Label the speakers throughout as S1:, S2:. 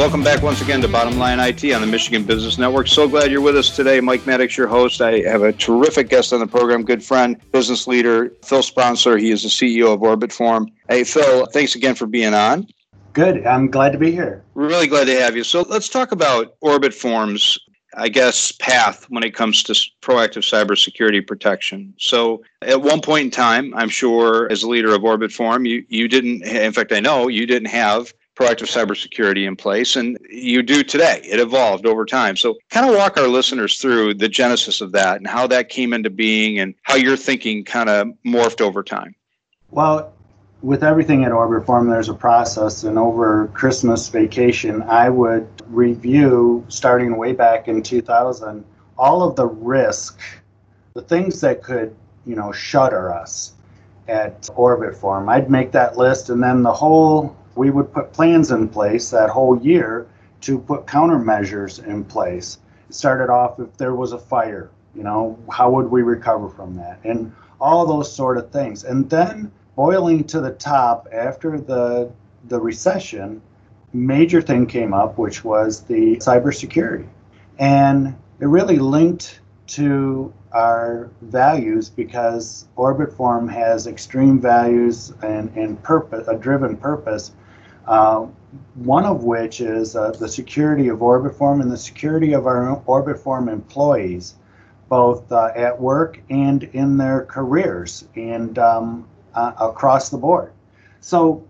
S1: welcome back once again to Bottom Line IT on the Michigan Business Network. So glad you're with us today. Mike Maddox, your host. I have a terrific guest on the program, good friend, business leader, Phil Sponsler. He is the CEO of OrbitForm. Hey, Phil, thanks again for being on.
S2: Good. I'm glad to be here.
S1: Really glad to have you. So let's talk about OrbitForm's, I guess, path when it comes to proactive cybersecurity protection. So at one point in time, I'm sure as a leader of OrbitForm, you, you didn't, in fact, I know you didn't have proactive cybersecurity in place, and you do today. It evolved over time. So, kind of walk our listeners through the genesis of that and how that came into being and how your thinking kind of morphed over time.
S2: Well, with everything at Orbit OrbitForm, there's a process, and over Christmas vacation, I would review, starting way back in 2000, all of the risk, the things that could, you know, shutter us at Orbit OrbitForm. I'd make that list, and then the whole we would put plans in place that whole year to put countermeasures in place. It started off if there was a fire, you know, how would we recover from that? And all those sort of things. And then boiling to the top after the the recession, major thing came up, which was the cybersecurity. And it really linked to our values because OrbitForm has extreme values and, and purpose, a driven purpose uh, one of which is uh, the security of OrbitForm and the security of our OrbitForm employees, both uh, at work and in their careers and um, uh, across the board. So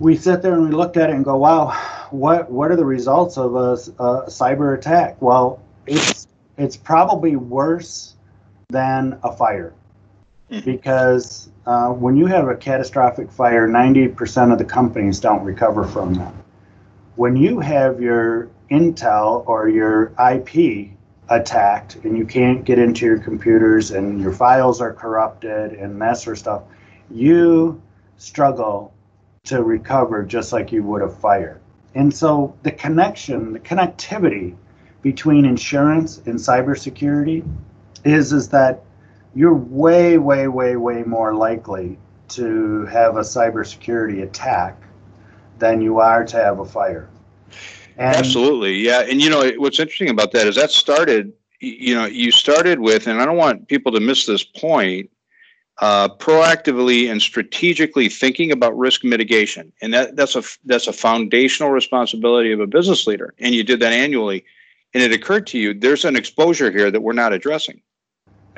S2: we sit there and we looked at it and go, wow, what, what are the results of a, a cyber attack? Well, it's, it's probably worse than a fire. Because uh, when you have a catastrophic fire, 90% of the companies don't recover from that. When you have your Intel or your IP attacked and you can't get into your computers and your files are corrupted and that sort of stuff, you struggle to recover just like you would a fire. And so the connection, the connectivity between insurance and cybersecurity is is that you're way, way, way, way more likely to have a cybersecurity attack than you are to have a fire.
S1: And Absolutely, yeah. And you know what's interesting about that is that started. You know, you started with, and I don't want people to miss this point. Uh, proactively and strategically thinking about risk mitigation, and that, that's a that's a foundational responsibility of a business leader. And you did that annually, and it occurred to you there's an exposure here that we're not addressing.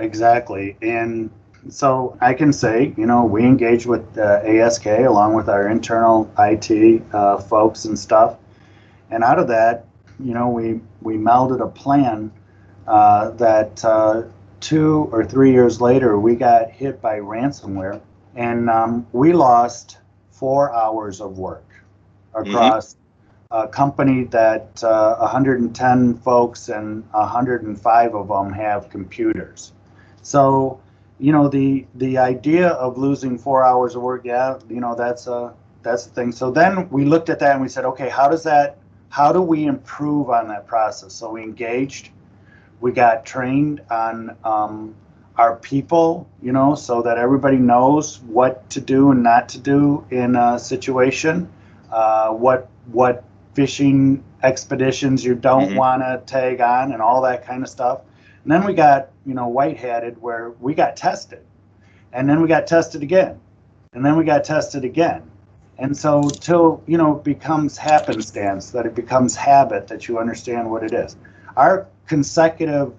S2: Exactly. And so I can say, you know, we engage with uh, ASK along with our internal IT uh, folks and stuff. And out of that, you know, we, we melded a plan uh, that uh, two or three years later, we got hit by ransomware and um, we lost four hours of work across mm-hmm. a company that 110 uh, folks and 105 of them have computers. So, you know, the the idea of losing four hours of work, yeah, you know, that's a that's the thing. So then we looked at that and we said, okay, how does that how do we improve on that process? So we engaged, we got trained on um, our people, you know, so that everybody knows what to do and not to do in a situation, uh, what what fishing expeditions you don't mm-hmm. want to tag on, and all that kind of stuff. And then we got, you know, white hatted where we got tested. And then we got tested again. And then we got tested again. And so till, you know, it becomes happenstance, that it becomes habit that you understand what it is. Our consecutive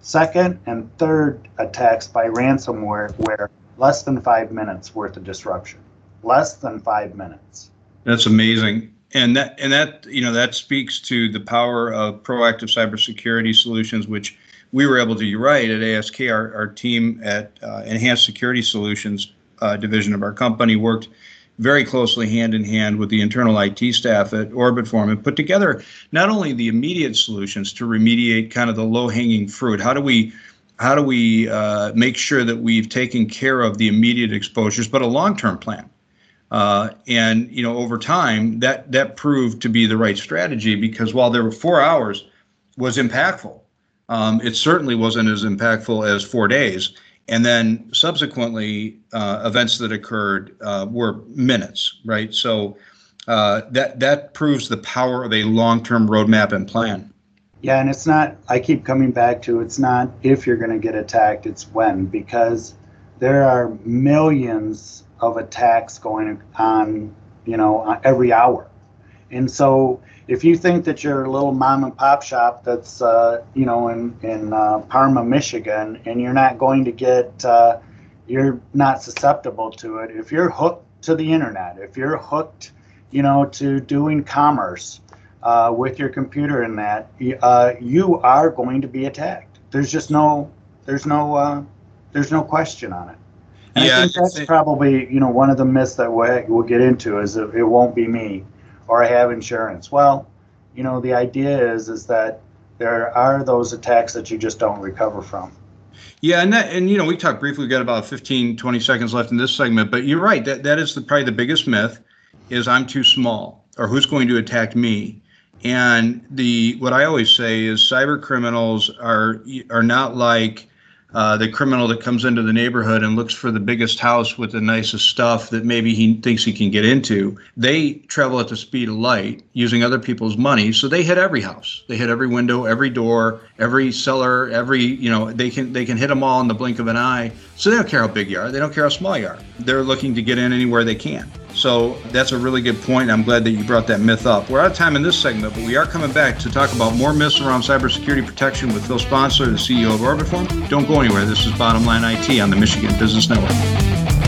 S2: second and third attacks by ransomware were less than five minutes worth of disruption. Less than five minutes.
S1: That's amazing and that and that you know that speaks to the power of proactive cybersecurity solutions which we were able to, right, at ASK, our, our team at uh, Enhanced Security Solutions uh, division of our company worked very closely hand in hand with the internal IT staff at OrbitForm and put together not only the immediate solutions to remediate kind of the low hanging fruit. How do we how do we uh, make sure that we've taken care of the immediate exposures, but a long term plan? Uh, and you know, over time, that that proved to be the right strategy because while there were four hours was impactful, um, it certainly wasn't as impactful as four days. And then subsequently, uh, events that occurred uh, were minutes, right? So uh, that that proves the power of a long-term roadmap and plan.
S2: Yeah, and it's not. I keep coming back to it's not if you're going to get attacked; it's when because there are millions of attacks going on, you know, every hour, and so if you think that your little mom and pop shop that's uh, you know in in uh, Parma, Michigan, and you're not going to get uh, you're not susceptible to it. If you're hooked to the internet, if you're hooked, you know, to doing commerce uh, with your computer and that, uh, you are going to be attacked. There's just no there's no uh, there's no question on it. And yeah, I think that's probably you know one of the myths that we'll, we'll get into is it won't be me or I have insurance. Well, you know, the idea is is that there are those attacks that you just don't recover from.
S1: Yeah, and that, and you know, we talked briefly. We've got about 15, 20 seconds left in this segment, but you're right. That that is the, probably the biggest myth is I'm too small or who's going to attack me. And the what I always say is cyber criminals are are not like uh, the criminal that comes into the neighborhood and looks for the biggest house with the nicest stuff that maybe he thinks he can get into. They travel at the speed of light using other people's money, so they hit every house. They hit every window, every door, every cellar, every you know they can they can hit them all in the blink of an eye. So they don't care how big you are. They don't care how small you are. They're looking to get in anywhere they can. So that's a really good point. I'm glad that you brought that myth up. We're out of time in this segment, but we are coming back to talk about more myths around cybersecurity protection with Phil Sponsler, the CEO of Orbitform. Don't go anywhere. This is Bottom Line IT on the Michigan Business Network.